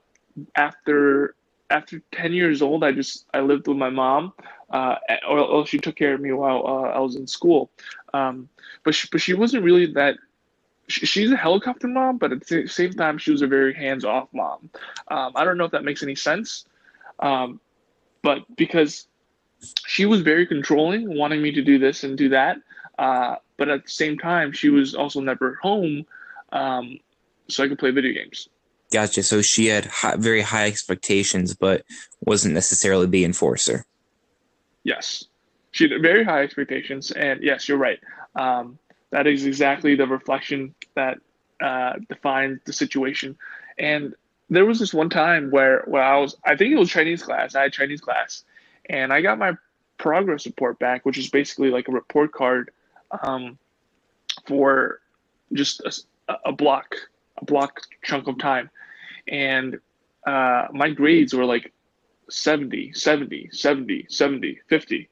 after after 10 years old, I just I lived with my mom, uh, or, or, she took care of me while uh, I was in school. Um, but she, but she wasn't really that. She, she's a helicopter mom, but at the same time, she was a very hands off mom. Um, I don't know if that makes any sense, um, but because she was very controlling, wanting me to do this and do that. Uh, but at the same time, she was also never home, um, so I could play video games. Gotcha. So she had high, very high expectations, but wasn't necessarily the enforcer. Yes, she had very high expectations, and yes, you're right. Um, that is exactly the reflection that uh, defines the situation. And there was this one time where, where I was, I think it was Chinese class. I had Chinese class, and I got my progress report back, which is basically like a report card um, for just a, a block, a block chunk of time and uh, my grades were like 70, 70, 70, 70, 50.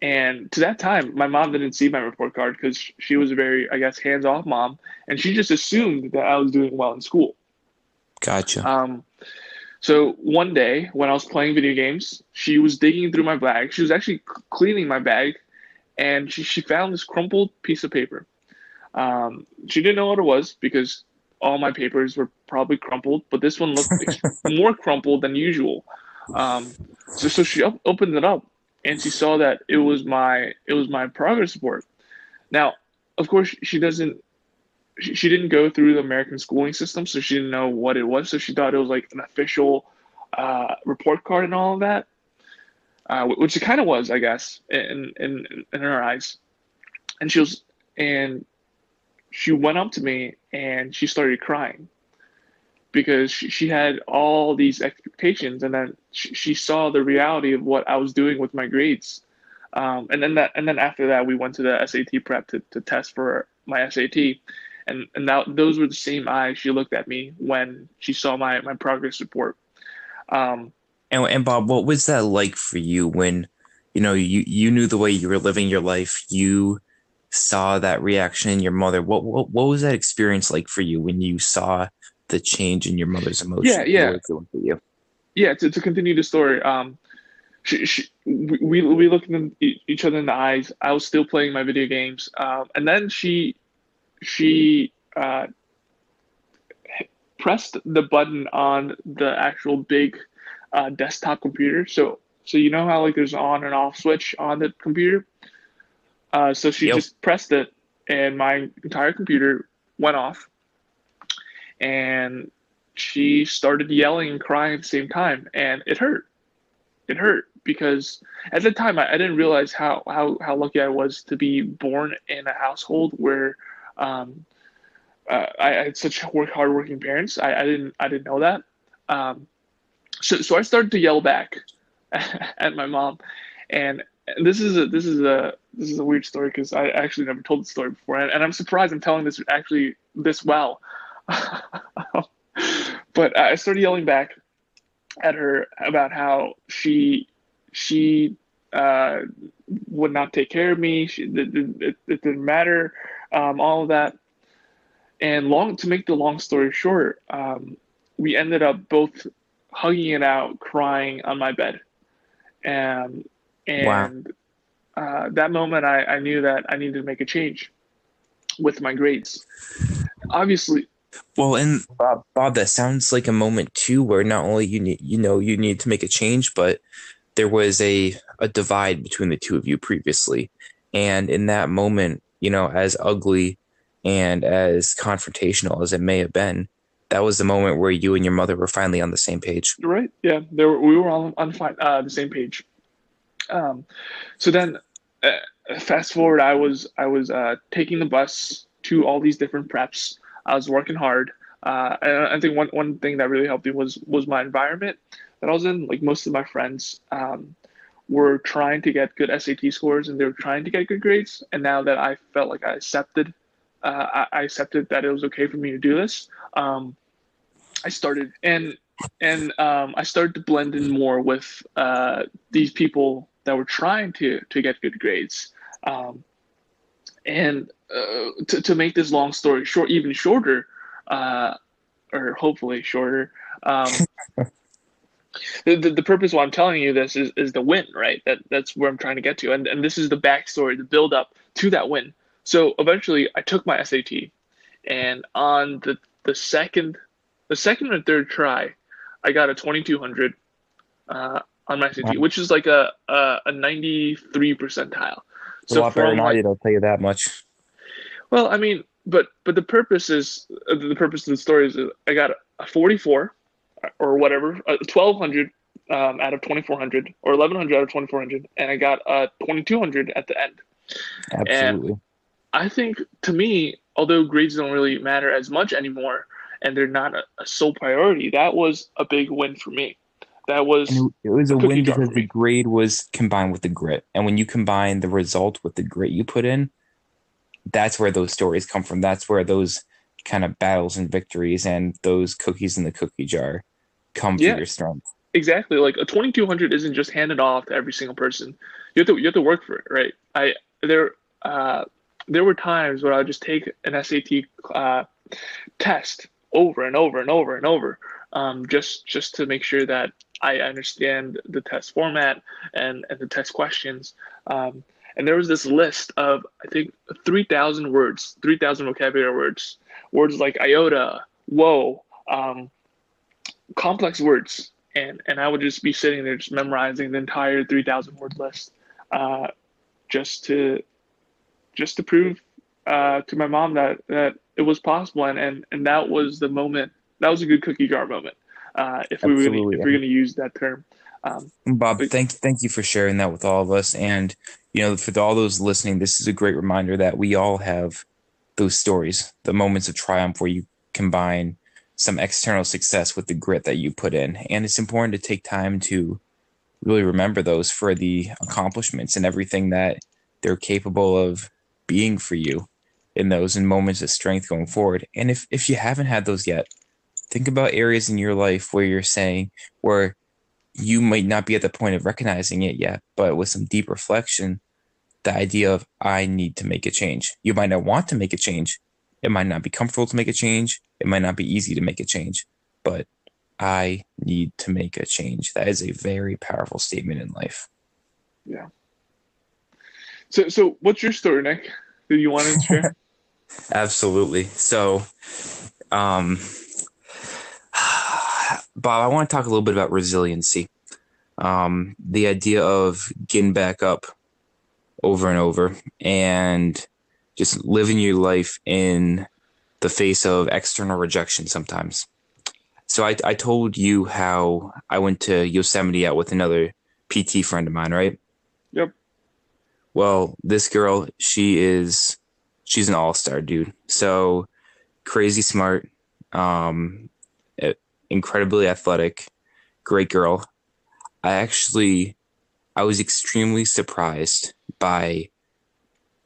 And to that time, my mom didn't see my report card because she was a very, I guess, hands off mom. And she just assumed that I was doing well in school. Gotcha. Um, so one day when I was playing video games, she was digging through my bag. She was actually cleaning my bag and she, she found this crumpled piece of paper. Um, she didn't know what it was because all my papers were probably crumpled, but this one looked more crumpled than usual. Um, so, so she op- opened it up and she saw that it was my it was my progress report. Now, of course, she doesn't she, she didn't go through the American schooling system, so she didn't know what it was. So she thought it was like an official uh, report card and all of that, uh, which it kind of was, I guess, in in in her eyes. And she was and she went up to me and she started crying because she, she had all these expectations and then she, she, saw the reality of what I was doing with my grades. Um, and then that and then after that we went to the SAT prep to, to test for my SAT and and that those were the same eyes she looked at me when she saw my my progress report. Um, and and Bob, what was that like for you when you know you you knew the way you were living your life, you saw that reaction in your mother, what, what what was that experience like for you when you saw the change in your mother's emotion? Yeah, yeah. For you? Yeah, to, to continue the story, um, she, she, we we looked in each other in the eyes. I was still playing my video games, um, and then she she uh, pressed the button on the actual big uh, desktop computer. So so you know how like there's an on and off switch on the computer. Uh, so she yep. just pressed it, and my entire computer went off. And she started yelling and crying at the same time, and it hurt. It hurt because at the time I, I didn't realize how, how, how lucky I was to be born in a household where um, uh, I, I, had such work hardworking parents. I, I didn't I didn't know that. Um, so so I started to yell back at my mom, and this is a this is a this is a weird story because I actually never told the story before, and, and I'm surprised I'm telling this actually this well. but I started yelling back at her about how she she uh, would not take care of me. She, it, it, it didn't matter, um, all of that. And long to make the long story short, um, we ended up both hugging it out, crying on my bed, and and wow. uh, that moment, I, I knew that I needed to make a change with my grades. Obviously, well, and Bob, Bob, that sounds like a moment too, where not only you need, you know, you need to make a change, but there was a a divide between the two of you previously, and in that moment, you know, as ugly and as confrontational as it may have been, that was the moment where you and your mother were finally on the same page. Right? Yeah, there were, we were all on uh, the same page. Um, so then, uh, fast forward, I was I was uh, taking the bus to all these different preps. I was working hard. Uh, and I think one, one thing that really helped me was was my environment that I was in. Like most of my friends um, were trying to get good SAT scores and they were trying to get good grades. And now that I felt like I accepted, uh, I, accepted that it was okay for me to do this. Um, I started and and um, I started to blend in more with uh, these people that were trying to to get good grades. Um, and uh, to to make this long story short, even shorter, uh, or hopefully shorter. Um, the, the, the, purpose why I'm telling you this is, is the win, right? That that's where I'm trying to get to, and and this is the backstory, the build up to that win. So eventually, I took my SAT, and on the the second, the second and third try, I got a 2200 uh, on my SAT, wow. which is like a a, a 93 percentile. So a lot better than I did. I'll tell you that much. Well, I mean, but but the purpose is uh, the purpose of the story is I got a 44 or whatever, a 1200 um, out of 2400 or 1100 out of 2400, and I got a 2200 at the end. Absolutely. And I think to me, although grades don't really matter as much anymore, and they're not a, a sole priority, that was a big win for me. That was and it was a, win because the grade was combined with the grit, and when you combine the result with the grit you put in, that's where those stories come from. That's where those kind of battles and victories and those cookies in the cookie jar come yeah, from your strength. Exactly. Like a 2200 isn't just handed off to every single person. You have to you have to work for it, right? I there uh there were times where I would just take an SAT uh, test over and over and over and over, um, just just to make sure that I understand the test format and and the test questions. Um, and there was this list of I think 3,000 words, 3,000 vocabulary words, words like iota, whoa, um, complex words, and and I would just be sitting there just memorizing the entire 3,000 word list, uh, just to just to prove uh, to my mom that that it was possible, and, and and that was the moment. That was a good cookie jar moment. Uh, if we were gonna, if we're going to use that term. Um, Bob, but, thank thank you for sharing that with all of us, and you know, for all those listening, this is a great reminder that we all have those stories, the moments of triumph where you combine some external success with the grit that you put in, and it's important to take time to really remember those for the accomplishments and everything that they're capable of being for you in those in moments of strength going forward. And if if you haven't had those yet, think about areas in your life where you're saying where you might not be at the point of recognizing it yet, but with some deep reflection, the idea of I need to make a change. You might not want to make a change. It might not be comfortable to make a change. It might not be easy to make a change, but I need to make a change. That is a very powerful statement in life. Yeah. So, so what's your story, Nick? Do you want to share? Absolutely. So, um, Bob, I want to talk a little bit about resiliency. Um, the idea of getting back up over and over and just living your life in the face of external rejection sometimes. So I, I told you how I went to Yosemite out with another PT friend of mine, right? Yep. Well, this girl, she is she's an all-star dude. So crazy smart, um, incredibly athletic, great girl. I actually I was extremely surprised by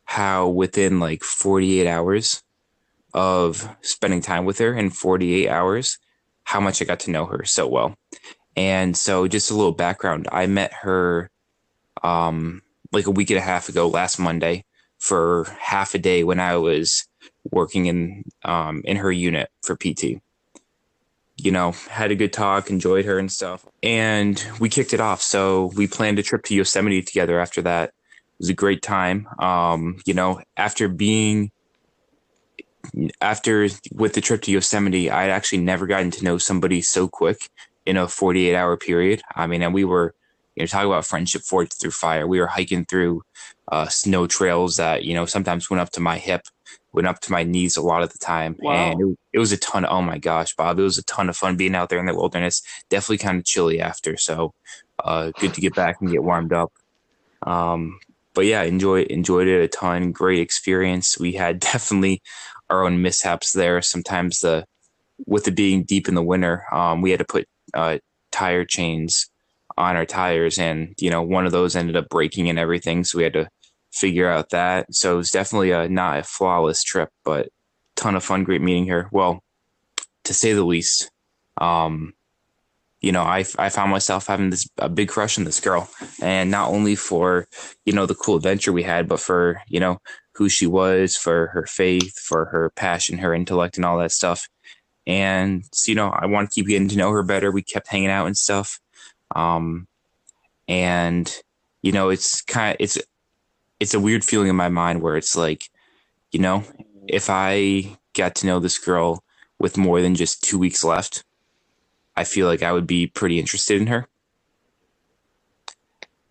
how within like 48 hours of spending time with her in 48 hours how much I got to know her so well. And so just a little background, I met her um like a week and a half ago last Monday for half a day when I was working in um in her unit for PT you know, had a good talk, enjoyed her and stuff. And we kicked it off. So we planned a trip to Yosemite together after that. It was a great time. Um, you know, after being after with the trip to Yosemite, I'd actually never gotten to know somebody so quick in a 48 hour period. I mean, and we were, you know, talking about friendship forged through fire. We were hiking through uh, snow trails that, you know, sometimes went up to my hip went up to my knees a lot of the time. Wow. And it, it, was a ton of, oh my gosh, Bob, it was a ton of fun being out there in the wilderness. Definitely kind of chilly after. So uh, good to get back and get warmed up. Um, but yeah, enjoy, enjoyed it a ton. Great experience. We had definitely our own mishaps there. Sometimes the, with it being deep in the winter, um, we had to put uh, tire chains on our tires, and you know one of those ended up breaking and everything, so we had to figure out that. So it was definitely a not a flawless trip, but ton of fun, great meeting here. Well, to say the least. Um, you know, I, I found myself having this a big crush on this girl, and not only for you know the cool adventure we had, but for you know who she was, for her faith, for her passion, her intellect, and all that stuff. And so, you know, I want to keep getting to know her better. We kept hanging out and stuff, um, and you know, it's kind of it's it's a weird feeling in my mind where it's like, you know, if I got to know this girl with more than just two weeks left I feel like I would be pretty interested in her.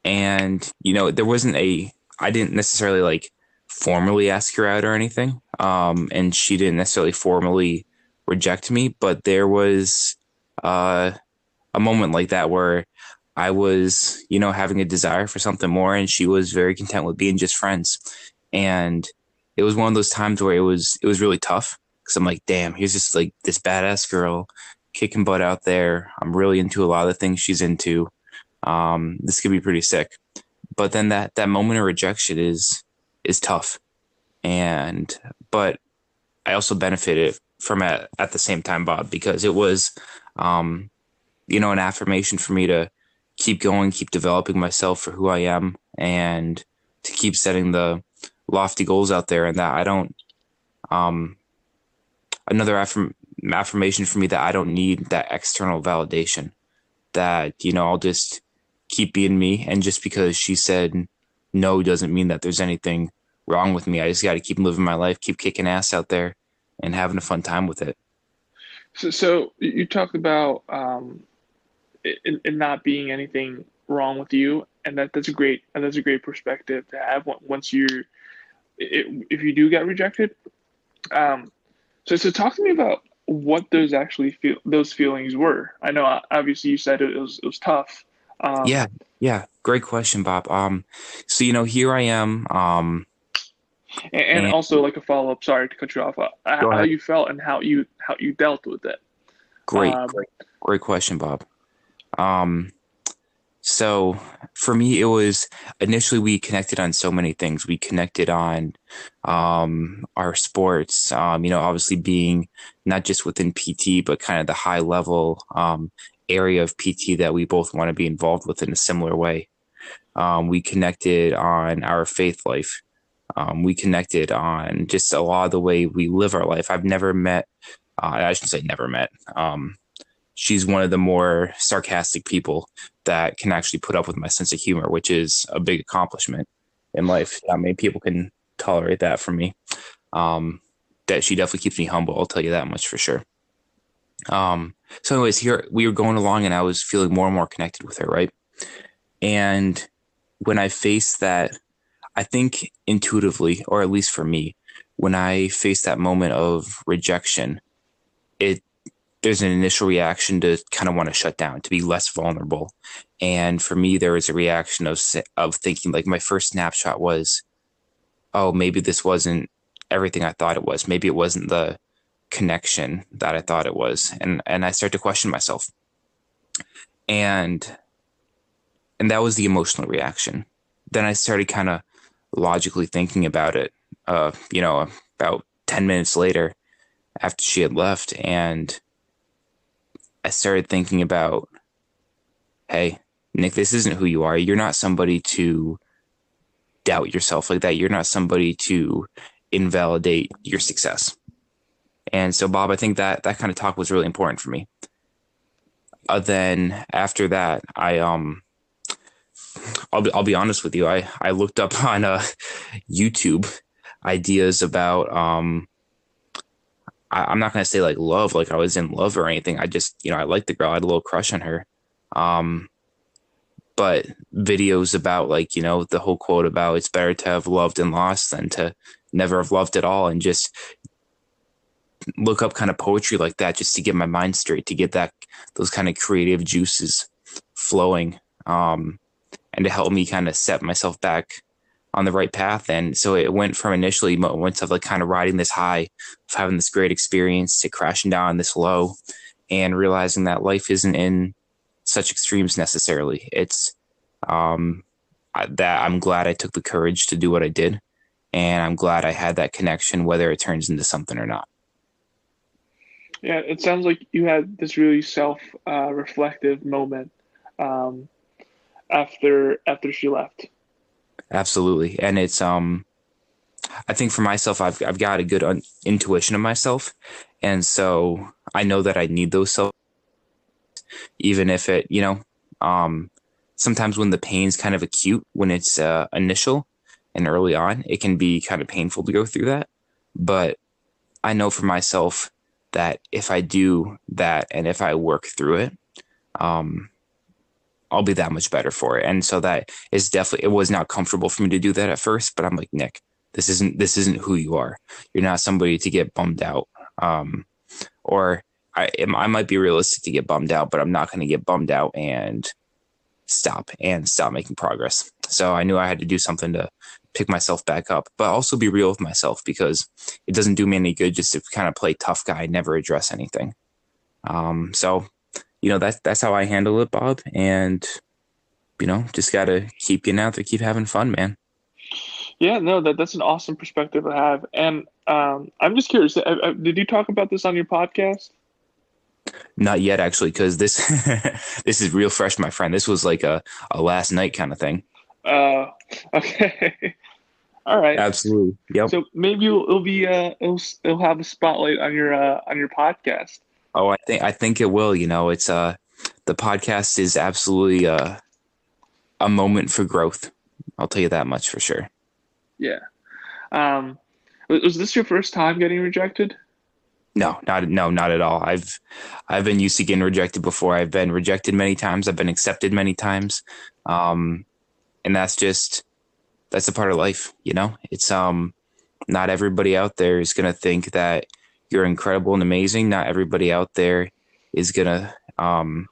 And, you know, there wasn't a, I didn't necessarily like formally ask her out or anything. Um, and she didn't necessarily formally reject me, but there was uh, a moment like that where I was, you know, having a desire for something more, and she was very content with being just friends. And it was one of those times where it was it was really tough because I'm like, damn, here's just like this badass girl kicking butt out there. I'm really into a lot of the things she's into. Um, this could be pretty sick. But then that that moment of rejection is is tough, and but I also benefited from it at the same time, Bob, because it was, um, you know, an affirmation for me to keep going, keep developing myself for who I am, and to keep setting the lofty goals out there, and that I don't. Um, another affirm affirmation for me that I don't need that external validation. That, you know, I'll just keep being me. And just because she said no doesn't mean that there's anything wrong with me. I just got to keep living my life, keep kicking ass out there and having a fun time with it. So, so you talked about um, it, it not being anything wrong with you, and that that's a great and that's a great perspective to have once you're if you do get rejected. Um, so, so talk to me about what those actually feel those feelings were. I know obviously you said it was it was tough. Um, yeah, yeah, great question, Bob. Um, so you know, here I am. Um, and, and, and also like a follow up. Sorry to cut you off. Uh, how you felt and how you how you dealt with it. Great, um, great, great question, Bob. Um, so for me, it was initially we connected on so many things. We connected on um, our sports, um, you know, obviously being not just within PT, but kind of the high level um, area of PT that we both want to be involved with in a similar way. Um, we connected on our faith life. Um, we connected on just a lot of the way we live our life. I've never met, uh, I shouldn't say never met. Um, she's one of the more sarcastic people that can actually put up with my sense of humor, which is a big accomplishment in life. Not many people can tolerate that from me. Um, that she definitely keeps me humble. I'll tell you that much for sure. Um, so, anyways, here we were going along, and I was feeling more and more connected with her, right? And when I faced that, I think intuitively, or at least for me, when I faced that moment of rejection, it there's an initial reaction to kind of want to shut down, to be less vulnerable. And for me, there was a reaction of of thinking like my first snapshot was, oh, maybe this wasn't everything I thought it was. Maybe it wasn't the connection that I thought it was. And and I started to question myself. And and that was the emotional reaction. Then I started kind of logically thinking about it. Uh, you know, about ten minutes later, after she had left, and I started thinking about, hey, Nick, this isn't who you are. You're not somebody to doubt yourself like that. You're not somebody to invalidate your success. And so, Bob, I think that that kind of talk was really important for me. Uh, then after that, I um, I'll be, I'll be honest with you. I I looked up on uh, YouTube ideas about um, I, am not gonna say like love, like I was in love or anything. I just you know I liked the girl. I had a little crush on her. Um, but videos about like you know the whole quote about it's better to have loved and lost than to never have loved at all and just look up kind of poetry like that just to get my mind straight to get that those kind of creative juices flowing um, and to help me kind of set myself back on the right path and so it went from initially moments of like kind of riding this high of having this great experience to crashing down this low and realizing that life isn't in such extremes necessarily. It's um, that I'm glad I took the courage to do what I did, and I'm glad I had that connection, whether it turns into something or not. Yeah, it sounds like you had this really self-reflective uh, moment um, after after she left. Absolutely, and it's um, I think for myself, I've I've got a good un- intuition of myself, and so I know that I need those self, even if it, you know, um, sometimes when the pain's kind of acute, when it's uh, initial and early on, it can be kind of painful to go through that. But I know for myself that if I do that and if I work through it, um, I'll be that much better for it. And so that is definitely, it was not comfortable for me to do that at first, but I'm like, Nick, this isn't, this isn't who you are. You're not somebody to get bummed out. Um, or I, I might be realistic to get bummed out, but I'm not going to get bummed out and stop and stop making progress. So I knew I had to do something to pick myself back up, but also be real with myself because it doesn't do me any good just to kind of play tough guy, never address anything. Um, so, you know, that's, that's how I handle it, Bob. And, you know, just got to keep getting out there, keep having fun, man. Yeah, no, that that's an awesome perspective to have. And um, I'm just curious, uh, uh, did you talk about this on your podcast? Not yet, actually, because this this is real fresh, my friend. This was like a, a last night kind of thing. Uh, okay. All right. Absolutely. Yep. So maybe it'll, it'll be uh it'll, it'll have a spotlight on your uh on your podcast. Oh, I think I think it will. You know, it's uh the podcast is absolutely uh a moment for growth. I'll tell you that much for sure. Yeah. Um, was this your first time getting rejected? No, not no, not at all. I've I've been used to getting rejected before. I've been rejected many times. I've been accepted many times, um, and that's just that's a part of life. You know, it's um, not everybody out there is gonna think that you're incredible and amazing. Not everybody out there is gonna um,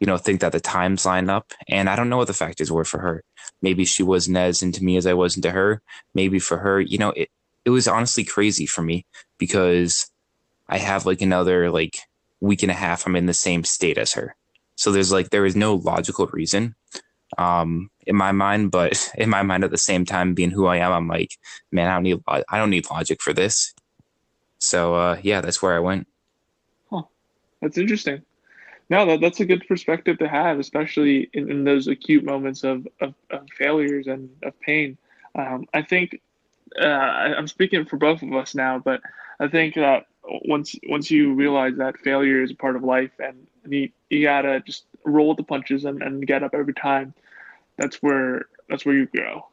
you know, think that the times line up. And I don't know what the factors were for her. Maybe she wasn't as into me as I was into her. Maybe for her, you know, it it was honestly crazy for me because I have like another like week and a half I'm in the same state as her. So there's like there is no logical reason um in my mind, but in my mind at the same time being who I am, I'm like, man, I don't need I don't need logic for this. So uh yeah, that's where I went. Huh. That's interesting. No, that, that's a good perspective to have, especially in, in those acute moments of, of, of failures and of pain. Um, I think uh, I'm speaking for both of us now, but I think that once once you realize that failure is a part of life and you, you gotta just roll with the punches and, and get up every time that's where that's where you grow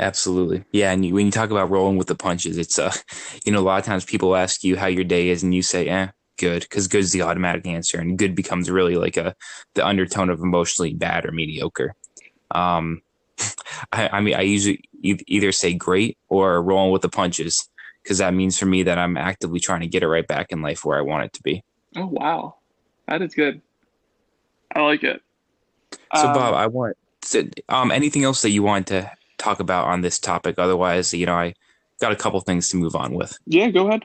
absolutely yeah and you, when you talk about rolling with the punches it's uh you know a lot of times people ask you how your day is and you say eh good because good is the automatic answer and good becomes really like a the undertone of emotionally bad or mediocre um I, I mean i usually either say great or rolling with the punches because that means for me that I'm actively trying to get it right back in life where I want it to be. Oh wow, that is good. I like it. So um, Bob, I want to, um anything else that you want to talk about on this topic? Otherwise, you know, I got a couple things to move on with. Yeah, go ahead.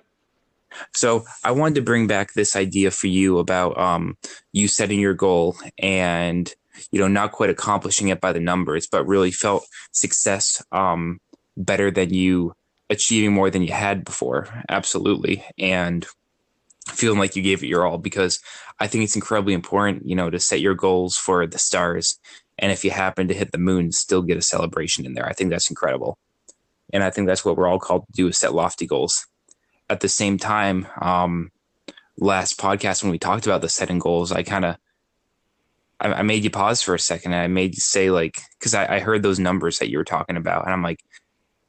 So I wanted to bring back this idea for you about um you setting your goal and you know not quite accomplishing it by the numbers, but really felt success um better than you achieving more than you had before. Absolutely. And feeling like you gave it your all because I think it's incredibly important, you know, to set your goals for the stars. And if you happen to hit the moon, still get a celebration in there. I think that's incredible. And I think that's what we're all called to do is set lofty goals. At the same time, um, last podcast when we talked about the setting goals, I kind of I, I, made you pause for a second and I made you say like because I, I heard those numbers that you were talking about and I'm like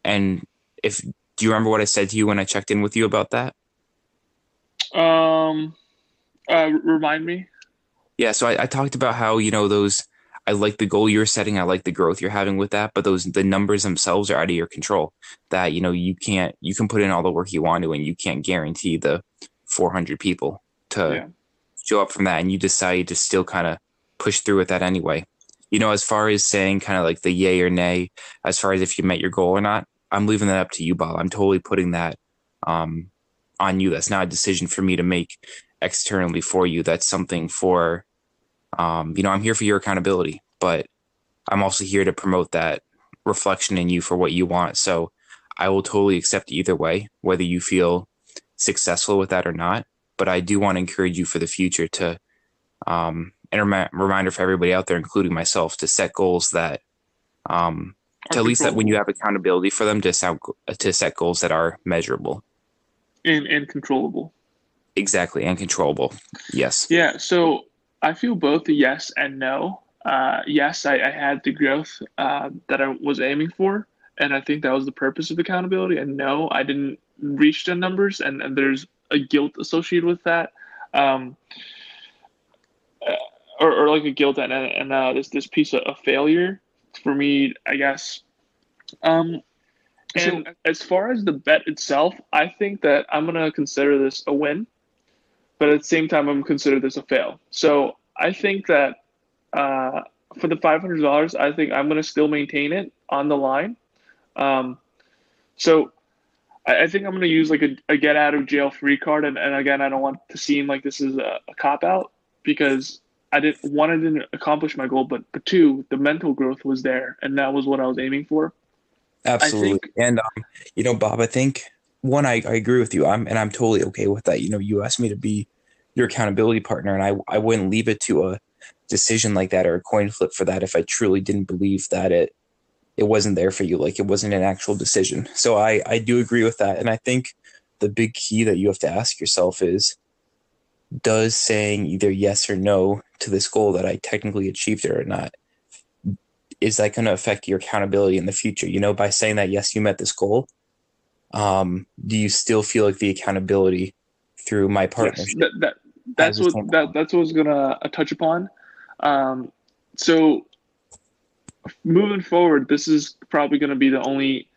and if do you remember what I said to you when I checked in with you about that? Um, uh, remind me. Yeah, so I, I talked about how you know those. I like the goal you're setting. I like the growth you're having with that, but those the numbers themselves are out of your control. That you know you can't you can put in all the work you want to, and you can't guarantee the 400 people to yeah. show up from that, and you decide to still kind of push through with that anyway. You know, as far as saying kind of like the yay or nay, as far as if you met your goal or not, I'm leaving that up to you, Bob. I'm totally putting that um, on you. That's not a decision for me to make externally for you. That's something for Um, you know, I'm here for your accountability, but I'm also here to promote that reflection in you for what you want. So I will totally accept either way, whether you feel successful with that or not. But I do want to encourage you for the future to, um, and a rem- reminder for everybody out there, including myself, to set goals that, um, to at least that when you have accountability for them, to set, to set goals that are measurable and and controllable. Exactly, and controllable. Yes. Yeah. So I feel both a yes and no. Uh, yes, I, I, had the growth uh, that I was aiming for, and I think that was the purpose of accountability. And no, I didn't reach the numbers, and, and there's a guilt associated with that, um, uh, or, or, like a guilt and, and uh, this this piece of, of, failure for me, I guess. Um, and so, as far as the bet itself, I think that I'm gonna consider this a win, but at the same time, I'm gonna this a fail. So I think that uh, for the five hundred dollars, I think I'm gonna still maintain it on the line. Um, so I, I, think I'm gonna use like a, a, get out of jail free card, and, and again, I don't want to seem like this is a, a cop out because I didn't one, I didn't accomplish my goal, but but two, the mental growth was there, and that was what I was aiming for. Absolutely, think, and um, you know, Bob, I think one, I, I agree with you. I'm and I'm totally okay with that. You know, you asked me to be your accountability partner, and I I wouldn't leave it to a decision like that or a coin flip for that if I truly didn't believe that it it wasn't there for you like it wasn't an actual decision. So i i do agree with that and i think the big key that you have to ask yourself is does saying either yes or no to this goal that i technically achieved it or not is that going to affect your accountability in the future? You know by saying that yes you met this goal um do you still feel like the accountability through my partnership? yes, that, that, that's what that, that's what I was gonna uh, touch upon. Um, so moving forward, this is probably going to be the only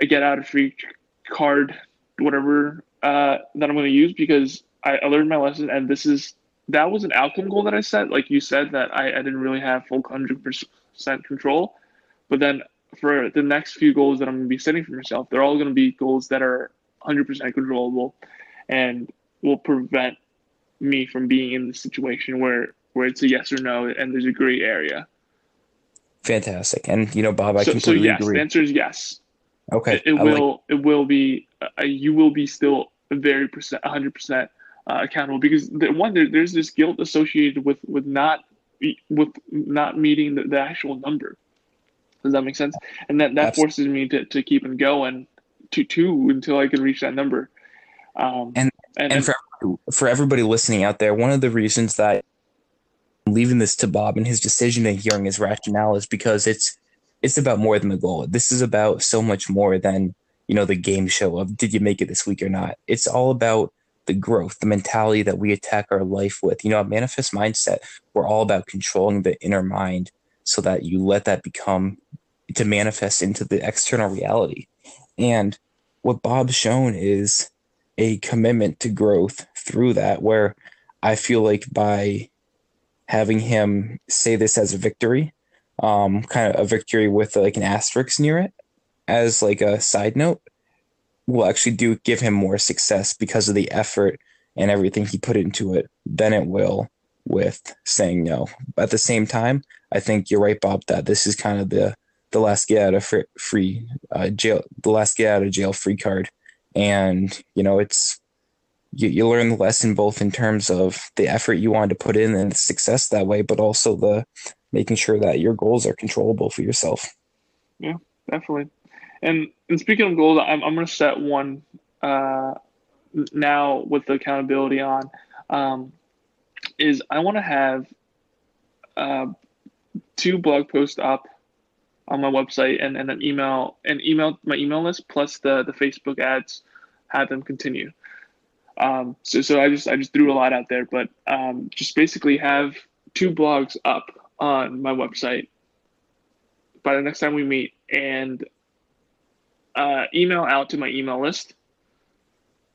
get out of free card, whatever uh, that I'm going to use because I, I, learned my lesson, and this is that was an outcome goal that I set. Like you said, that I, I didn't really have full hundred percent control, but then for the next few goals that I'm going to be setting for myself, they're all going to be goals that are 100% controllable and will prevent me from being in the situation where where it's a yes or no and there's a gray area. Fantastic. And you know, Bob, I so, completely so yes, agree. The answer is yes. Okay. It, it will. Like... It will be. Uh, you will be still very percent, hundred percent uh, accountable because the one there, there's this guilt associated with with not with not meeting the, the actual number. Does that make sense? And that that Absolutely. forces me to, to keep on going to two until I can reach that number. Um, and, and and for for everybody listening out there, one of the reasons that I'm leaving this to Bob and his decision and hearing his rationale is because it's it's about more than the goal. This is about so much more than you know the game show of did you make it this week or not. It's all about the growth, the mentality that we attack our life with. You know, a manifest mindset. We're all about controlling the inner mind so that you let that become to manifest into the external reality. And what Bob's shown is a commitment to growth through that, where I feel like by having him say this as a victory, um, kind of a victory with like an asterisk near it as like a side note, will actually do give him more success because of the effort and everything he put into it than it will with saying no. At the same time, I think you're right, Bob, that this is kind of the the last get out of free uh, jail, the last get out of jail free card, and you know it's you, you learn the lesson both in terms of the effort you wanted to put in and the success that way, but also the making sure that your goals are controllable for yourself. Yeah, definitely. And and speaking of goals, I'm I'm gonna set one uh, now with the accountability on. Um, is I want to have uh, two blog posts up on my website and, and an email and email my email list plus the the Facebook ads have them continue. Um, so, so I just I just threw a lot out there, but um, just basically have two blogs up on my website by the next time we meet, and uh, email out to my email list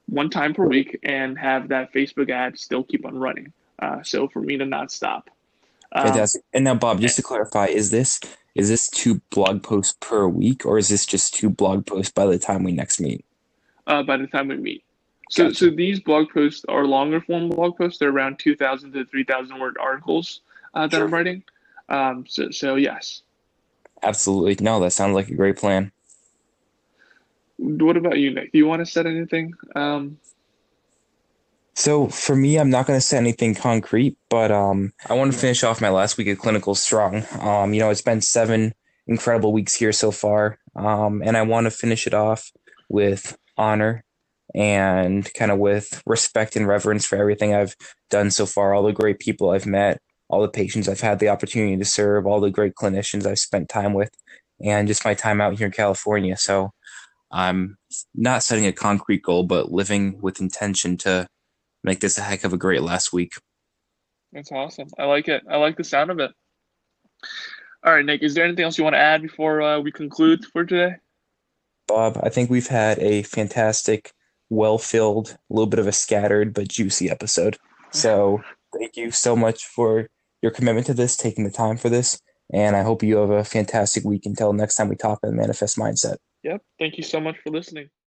one time per week, and have that Facebook ad still keep on running. Uh, so for me to not stop. Um, Fantastic. And now, Bob, just to clarify, is this is this two blog posts per week, or is this just two blog posts by the time we next meet? Uh, by the time we meet. So, gotcha. so these blog posts are longer form blog posts. They're around 2,000 to 3,000 word articles. uh, that sure. I'm writing. Um, so, so yes. Absolutely. No, that sounds like a great plan. What about you, Nick? Do you want to set anything? Um, so for me, I'm not going to say anything concrete, but um, I want to finish off my last week of clinical strong. Um, you know, it's been seven incredible weeks here so far, um, and I want to finish it off with honor and kind of with respect and reverence for everything I've done so far, all the great people I've met, all the patients I've had the opportunity to serve, all the great clinicians I've spent time with, and just my time out here in California. So I'm not setting a concrete goal, but living with intention to make this a heck of a great last week. That's awesome. I like it. I like the sound of it. All right, Nick, is there anything else you want to add before uh, we conclude for today? Bob, I think we've had a fantastic, well filled, a little bit of a scattered but juicy episode. So thank you so much for your commitment to this, taking the time for this. And I hope you have a fantastic week until next time we talk on Manifest Mindset. Yep. Thank you so much for listening.